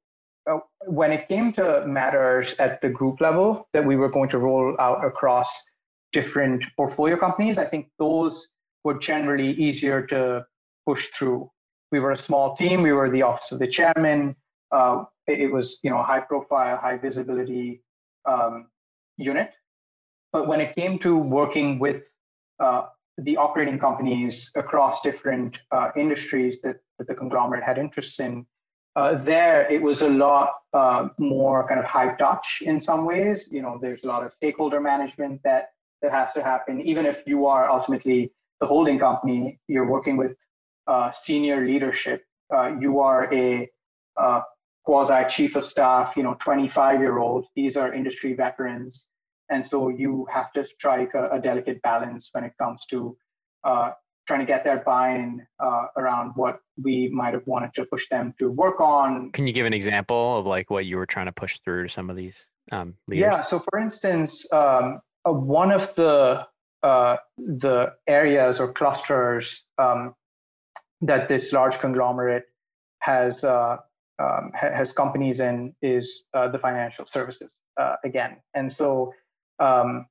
when it came to matters at the group level that we were going to roll out across different portfolio companies, I think those were generally easier to push through. We were a small team. We were the office of the chairman. Uh, it, was, you know, a high profile, high visibility um, unit. But when it came to working with uh, the operating companies across different uh, industries that, that the conglomerate had interests in, uh, there it was a lot uh, more kind of high touch in some ways. You know, there's a lot of stakeholder management that that has to happen. Even if you are ultimately the holding company, you're working with uh, senior leadership. Uh, you are a uh, quasi chief of staff. You know, 25 year old. These are industry veterans and so you have to strike a, a delicate balance when it comes to uh, trying to get their buy-in uh, around what we might have wanted to push them to work on. Can you give an example of like what you were trying to push through to some of these um, leaders? Yeah. So, for instance, um, uh, one of the uh, the areas or clusters um, that this large conglomerate has uh, um, ha- has companies in is uh, the financial services uh, again, and so um,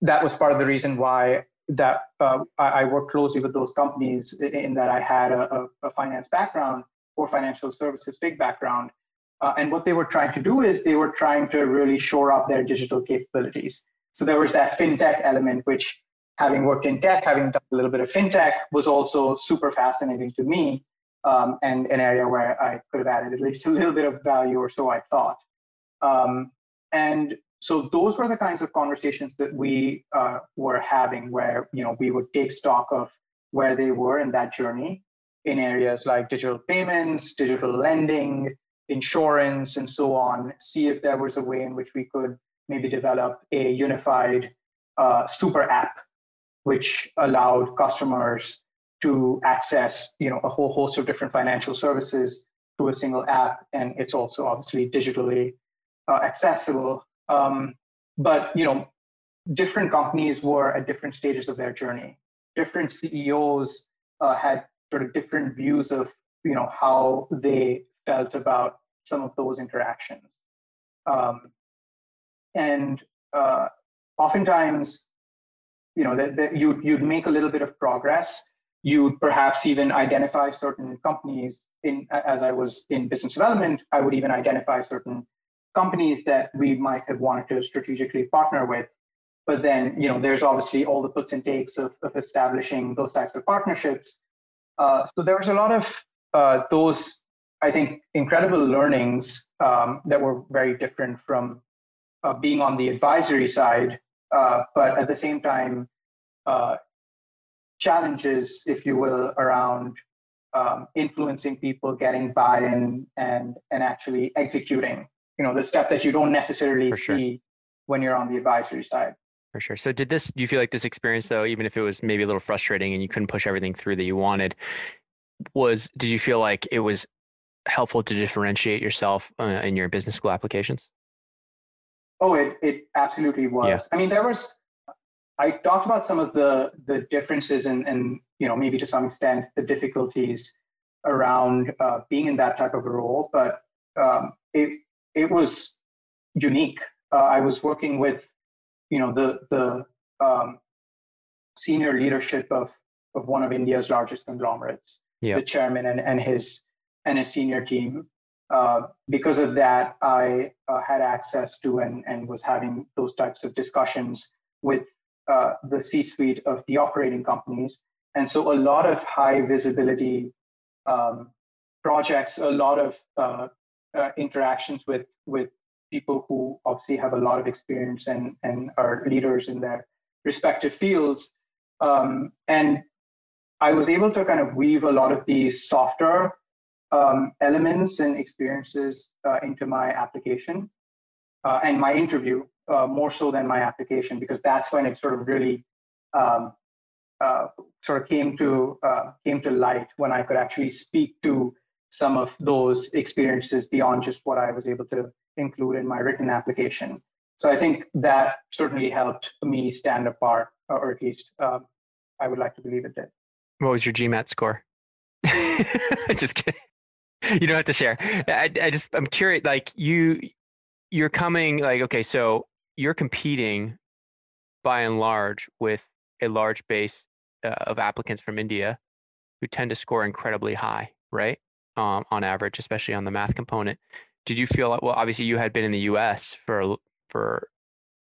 that was part of the reason why that uh, I, worked closely with those companies in, in that I had a, a, finance background or financial services big background. Uh, and what they were trying to do is they were trying to really shore up their digital capabilities. So there was that fintech element, which having worked in tech, having done a little bit of fintech, was also super fascinating to me um, and an area where I could have added at least a little bit of value or so I thought. Um, and so those were the kinds of conversations that we uh, were having where you know we would take stock of where they were in that journey in areas like digital payments digital lending insurance and so on see if there was a way in which we could maybe develop a unified uh, super app which allowed customers to access you know a whole host of different financial services through a single app. And it's also obviously digitally uh, accessible um, but you know different companies were at different stages of their journey. Different ceos uh, had sort of different views of you know how they felt about some of those interactions. Um, and uh, oftentimes you know that, that you you'd make a little bit of progress. You'd perhaps even identify certain companies in as i was in business development i would even identify certain companies that we might have wanted to strategically partner with but then you know there's obviously all the puts and takes of, of establishing those types of partnerships uh, so there was a lot of uh, those i think incredible learnings um, that were very different from uh, being on the advisory side uh, but at the same time, uh, challenges, if you will, around um, influencing people, getting buy-in, and and actually executing. You know, the stuff that you don't necessarily sure. see when you're on the advisory side. For sure. So, did this? Do you feel like this experience, though, even if it was maybe a little frustrating and you couldn't push everything through that you wanted, was did you feel like it was helpful to differentiate yourself uh, in your business school applications? Oh, it, it absolutely was. Yeah. I mean, there was, I talked about some of the, the differences and, and, you know, maybe to some extent the difficulties around uh, being in that type of a role, but um, it, it was unique. Uh, I was working with, you know, the, the um, senior leadership of, of one of India's largest conglomerates, yeah. the chairman and, and his, and his senior team. Uh, because of that, I uh, had access to and, and was having those types of discussions with uh, the C suite of the operating companies. And so a lot of high visibility um, projects, a lot of uh, interactions with, with people who obviously have a lot of experience and, and are leaders in their respective fields. Um, and I was able to kind of weave a lot of these softer um, elements and experiences uh, into my application uh, and my interview uh, more so than my application because that's when it sort of really um, uh, sort of came to uh, came to light when I could actually speak to some of those experiences beyond just what I was able to include in my written application. So I think that certainly helped me stand apart, or at least um, I would like to believe it did. What was your GMAT score? (laughs) just kidding. you don't have to share. I, I just I'm curious. Like you, you're coming. Like okay, so you're competing by and large with a large base uh, of applicants from India who tend to score incredibly high, right? Um, on average, especially on the math component. Did you feel like, well, obviously you had been in the U.S. for for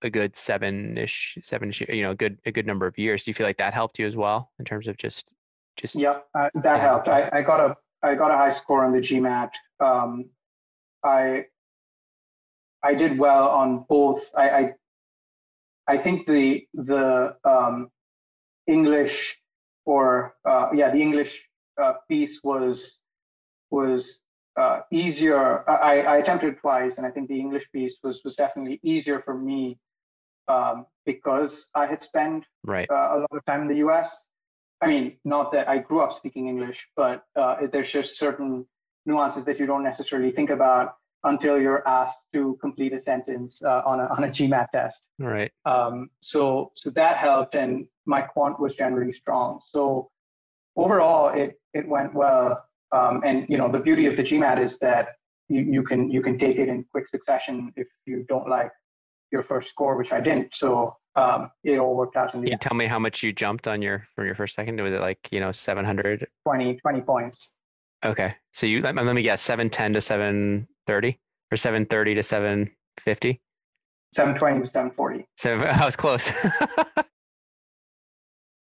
a good seven-ish, seven-ish, you know, a good a good number of years. Do you feel like that helped you as well in terms of just just? Yeah, uh, that yeah. helped. I, I got a I got a high score on the GMAT. Um, I I did well on both. I I, I think the the um, English or uh, yeah the English uh, piece was was uh, easier. I, I attempted twice, and I think the English piece was was definitely easier for me um, because I had spent right. Uh, a lot of time in the U.S. I mean, not that I grew up speaking English, but uh, there's just certain nuances that you don't necessarily think about until you're asked to complete a sentence uh, on, a, on a GMAT test. Right. Um, so, so that helped, and my quant was generally strong. So overall, it it went well. Um, and you know, the beauty of the GMAT is that you, you can you can take it in quick succession if you don't like your first score, which I didn't. So um, it all worked out in the Can you tell me how much you jumped on your from your first second? Was it like you know 700? 20, 20 points. Okay, so you let, let me guess, 710 to 730 or 730 to 750? 720 to 740. So (laughs) I was close. (laughs)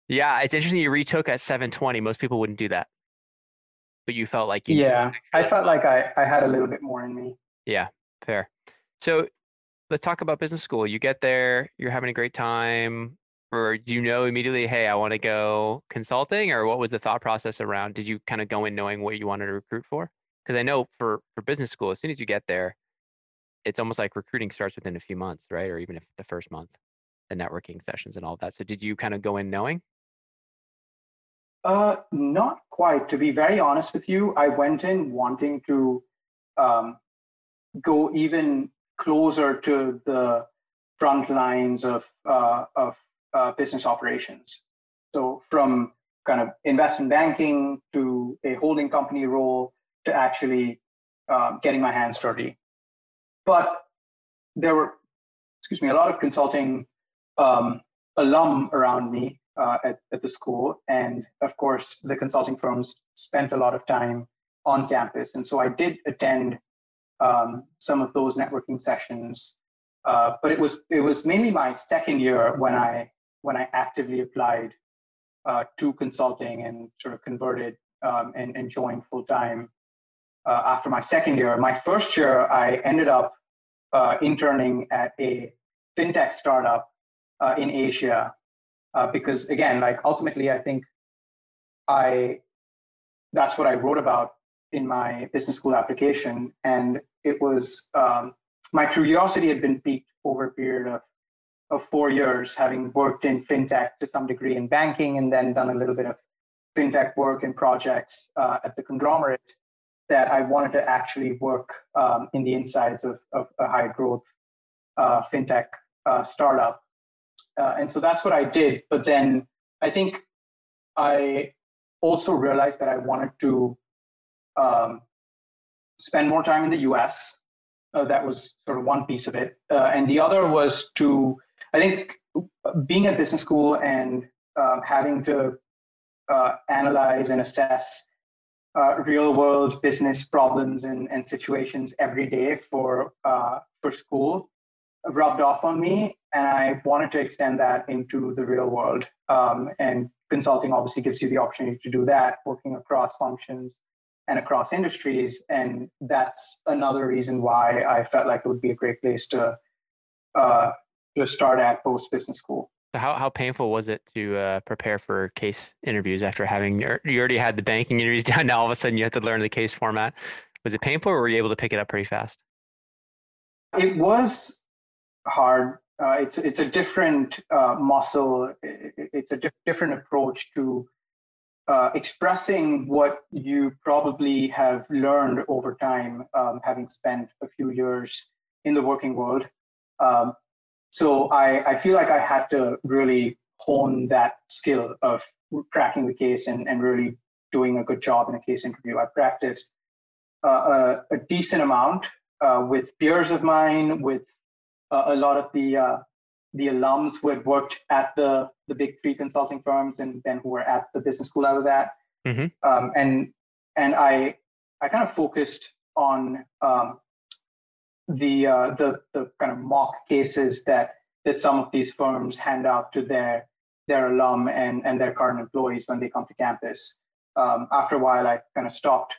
yeah, it's interesting you retook at 720. Most people wouldn't do that. But you felt like you Yeah, I felt like I, I had a little bit more in me. Yeah, fair. So let's talk about business school. You get there, you're having a great time, or do you know immediately, hey, I want to go consulting, or what was the thought process around? Did you kind of go in knowing what you wanted to recruit for? Because I know for for business school, as soon as you get there, it's almost like recruiting starts within a few months, right? Or even if the first month, the networking sessions and all that. So did you kind of go in knowing? Uh, not quite. To be very honest with you, I went in wanting to um, go even closer to the front lines of uh, of uh, business operations. So from kind of investment banking to a holding company role to actually uh, getting my hands dirty. But there were, excuse me, a lot of consulting um, alum around me uh, at, at the school. And of course, the consulting firms spent a lot of time on campus. And so I did attend um, some of those networking sessions. Uh, but it was it was mainly my second year when I when I actively applied uh, to consulting and sort of converted um, and, and joined full time uh, after my second year. My first year, I ended up uh, interning at a fintech startup uh, in Asia uh, because again, like ultimately, I think I that's what I wrote about in my business school application, and it was um, my curiosity had been piqued over a period of of four years, having worked in fintech to some degree in banking, and then done a little bit of fintech work and projects uh, at the conglomerate. That I wanted to actually work um, in the insides of, of a high growth uh, fintech uh, startup uh, and so that's what I did. But then I think I also realized that I wanted to um, spend more time in the US. Uh, that was sort of one piece of it. Uh, and the other was to, I think, being at business school and um, having to uh, analyze and assess uh, real world business problems and, and situations every day for, uh, for school rubbed off on me and I wanted to extend that into the real world. Um, and consulting obviously gives you the opportunity to do that, working across functions and across industries. And that's another reason why I felt like it would be a great place to uh, to start at post business school. How how painful was it to uh, prepare for case interviews after having you already had the banking interviews (laughs) done? Now all of a sudden you have to learn the case format. Was it painful, or were you able to pick it up pretty fast? It was hard uh, it's it's a different uh, muscle. It's a different approach to uh, expressing what you probably have learned over time, um, having spent a few years in the working world. Um, so I, I feel like I had to really hone that skill of cracking the case and, and really doing a good job in a case interview. I practiced uh, a, a, decent amount uh, with peers of mine, with a lot of the uh, the alums who had worked at the the big three consulting firms and then who were at the business school I was at, mm-hmm. um, and and I I kind of focused on um, the uh, the the kind of mock cases that that some of these firms hand out to their their alum and and their current employees when they come to campus. Um, after a while, I kind of stopped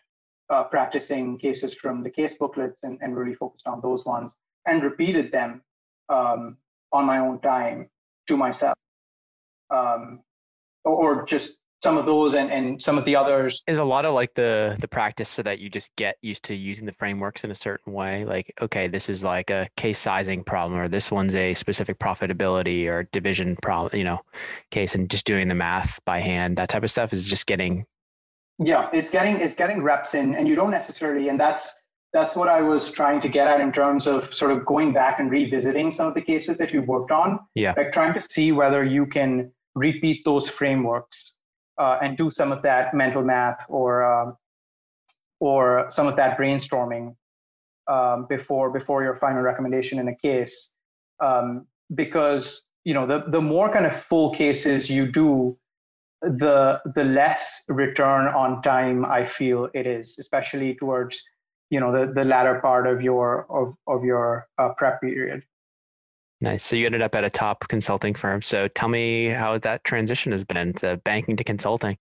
uh, practicing cases from the case booklets and, and really focused on those ones and repeated them um, on my own time to myself, um, or, or just some of those and, and some of the others. Is a lot of like the the practice so that you just get used to using the frameworks in a certain way like okay this is like a case sizing problem or this one's a specific profitability or division problem you know case and just doing the math by hand that type of stuff is just getting yeah it's getting it's getting reps in and you don't necessarily and that's that's what I was trying to get at in terms of sort of going back and revisiting some of the cases that you worked on. Yeah. Like trying to see whether you can repeat those frameworks uh, and do some of that mental math or um, or some of that brainstorming um, before before your final recommendation in a case um, because you know the the more kind of full cases you do the the less return on time i feel it is especially towards you know the, the latter part of your of, of your uh, prep period. Nice. So you ended up at a top consulting firm. So tell me how that transition has been to banking to consulting.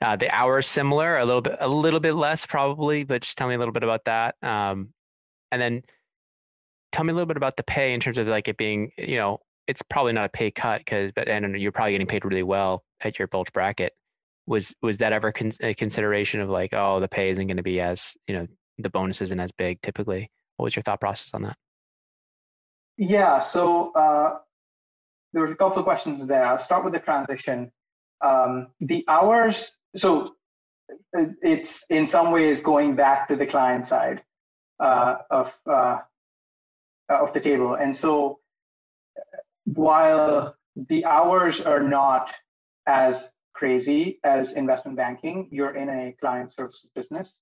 Uh, the hours similar a little bit a little bit less probably but just tell me a little bit about that. Um, and then tell me a little bit about the pay in terms of like it being, you know, it's probably not a pay cut because, but and you're probably getting paid really well at your bulge bracket. Was was that ever con- a consideration of like, oh, the pay isn't going to be as, you know, the bonus isn't as big typically? What was your thought process on that? Yeah, so uh, there were a couple of questions there. I'll start with the transition. Um, the hours, so uh, it's in some ways going back to the client side uh, of uh, of the table. And so while the hours are not as crazy as investment banking, you're in a client services business.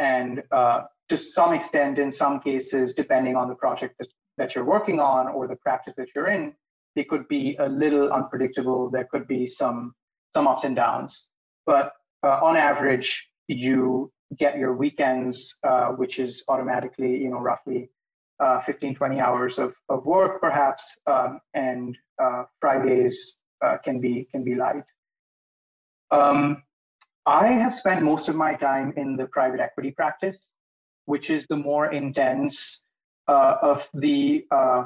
And uh, to some extent, in some cases, depending on the project that, that you're working on or the practice that you're in, they could be a little unpredictable. There could be some some ups and downs. But uh, on average, you get your weekends, uh, which is automatically, you know, roughly uh, 15, 20 hours of, of work, perhaps, um, and uh, Fridays uh, can be can be light. Um, I have spent most of my time in the private equity practice, which is the more intense uh, of the uh,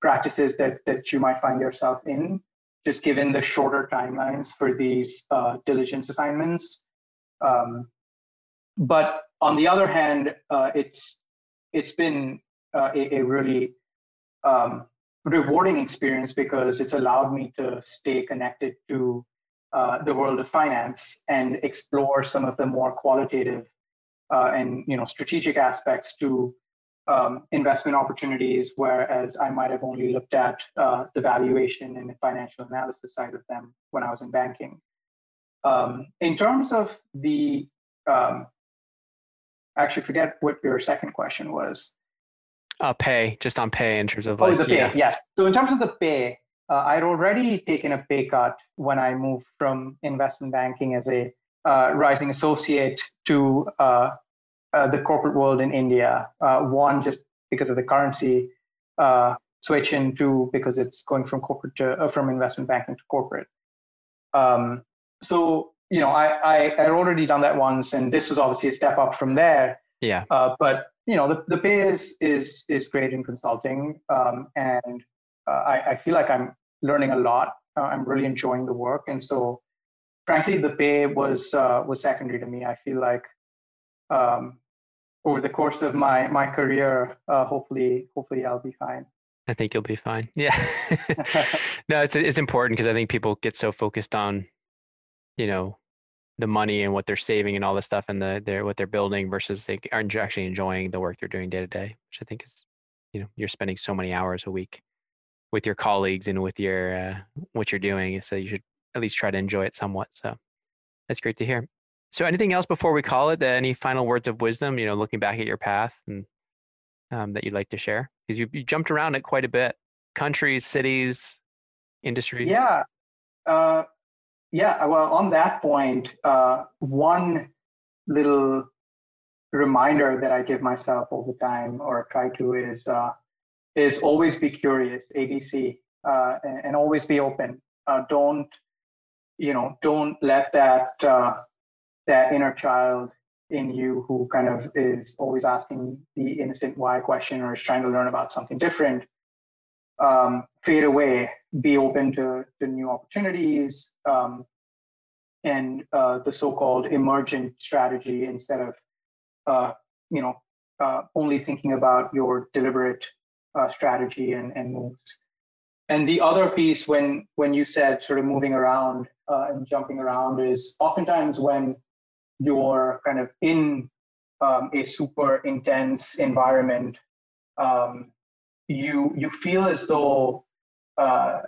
practices that that you might find yourself in, just given the shorter timelines for these diligence assignments. Um, but on the other hand, uh, it's it's been uh, a, a, really um, rewarding experience because it's allowed me to stay connected to uh, the world of finance and explore some of the more qualitative uh, and you know strategic aspects to um, investment opportunities, whereas I might have only looked at uh, the valuation and the financial analysis side of them when I was in banking. Um, in terms of the um, actually forget what your second question was. Uh, pay, just on pay in terms of like, oh, the pay, yeah. yes. So in terms of the pay, uh, I'd already taken a pay cut when I moved from investment banking as a uh, rising associate to uh, uh, the corporate world in India. Uh, one, just because of the currency switch, and two, because it's going from corporate to from investment banking to corporate. Um, so you know, I, I had already done that once, and this was obviously a step up from there. Yeah. Uh, but you know, the, the pay is is is great in consulting, um, and uh, I, I feel like I'm learning a lot. Uh, I'm really enjoying the work, and so, frankly, the pay was uh, was secondary to me. I feel like um, over the course of my my career, uh, hopefully, hopefully, I'll be fine. I think you'll be fine. (laughs) Yeah. (laughs) no, it's it's important because I think people get so focused on, you know, the money and what they're saving and all this stuff and the their what they're building versus they aren't actually enjoying the work they're doing day to day, which I think is, you know, you're spending so many hours a week with your colleagues and with your uh, what you're doing. So you should at least try to enjoy it somewhat. So that's great to hear. So anything else before we call it? Any final words of wisdom? You know, looking back at your path and um, that you'd like to share because you, you jumped around it quite a bit, countries, cities, industries. Yeah. Uh, yeah, well, on that point, uh, one little reminder that I give myself all the time, or try to, is uh, is always be curious, ABC, uh, and, and, always be open. Uh, don't, you know, don't let that uh, that inner child in you who kind of is always asking the innocent why question or is trying to learn about something different um, fade away, be open to, to new opportunities, um, and uh, the so-called emergent strategy instead of, uh, you know, uh, only thinking about your deliberate uh, strategy and, and moves. And the other piece, when when you said sort of moving around uh, and jumping around, is oftentimes when you're kind of in um, a super intense environment um, you you feel as though uh,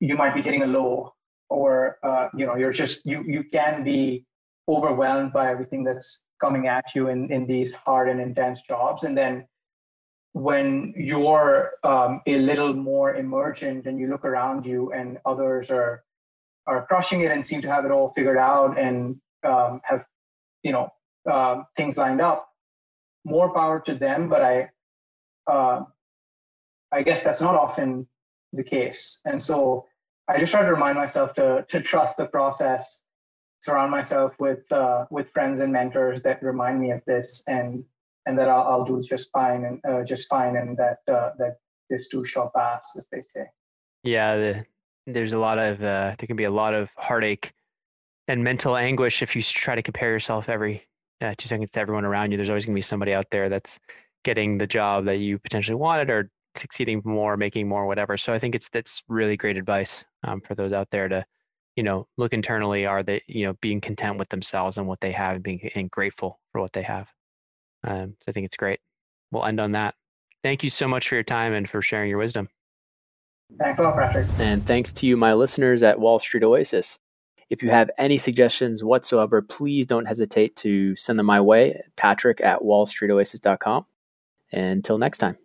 you might be hitting a low, or uh, you know you're just you you can be overwhelmed by everything that's coming at you in, in these hard and intense jobs. And then when you're um, a little more emergent and you look around you and others are are crushing it and seem to have it all figured out and um, have you know uh, things lined up more power to them but i uh, i guess that's not often the case. And so i just try to remind myself to to trust the process surround myself with uh, with friends and mentors that remind me of this and and that I'll, I'll do just fine and uh, just fine and that uh, that this too shall pass as they say. Yeah the, there's a lot of uh, there can be a lot of heartache and mental anguish if you try to compare yourself every uh, two seconds to everyone around you. There's always going to be somebody out there that's getting the job that you potentially wanted or succeeding more making more whatever. So i think it's that's really great advice um, for those out there to you know look internally are they you know being content with themselves and what they have and being and grateful for what they have um, i think it's great. We'll end on that. Thank you so much for your time and for sharing your wisdom. Thanks a lot patrick. And thanks to you my listeners at wall street oasis. If you have any suggestions whatsoever please don't hesitate to send them my way patrick at wallstreetoasis.com until next time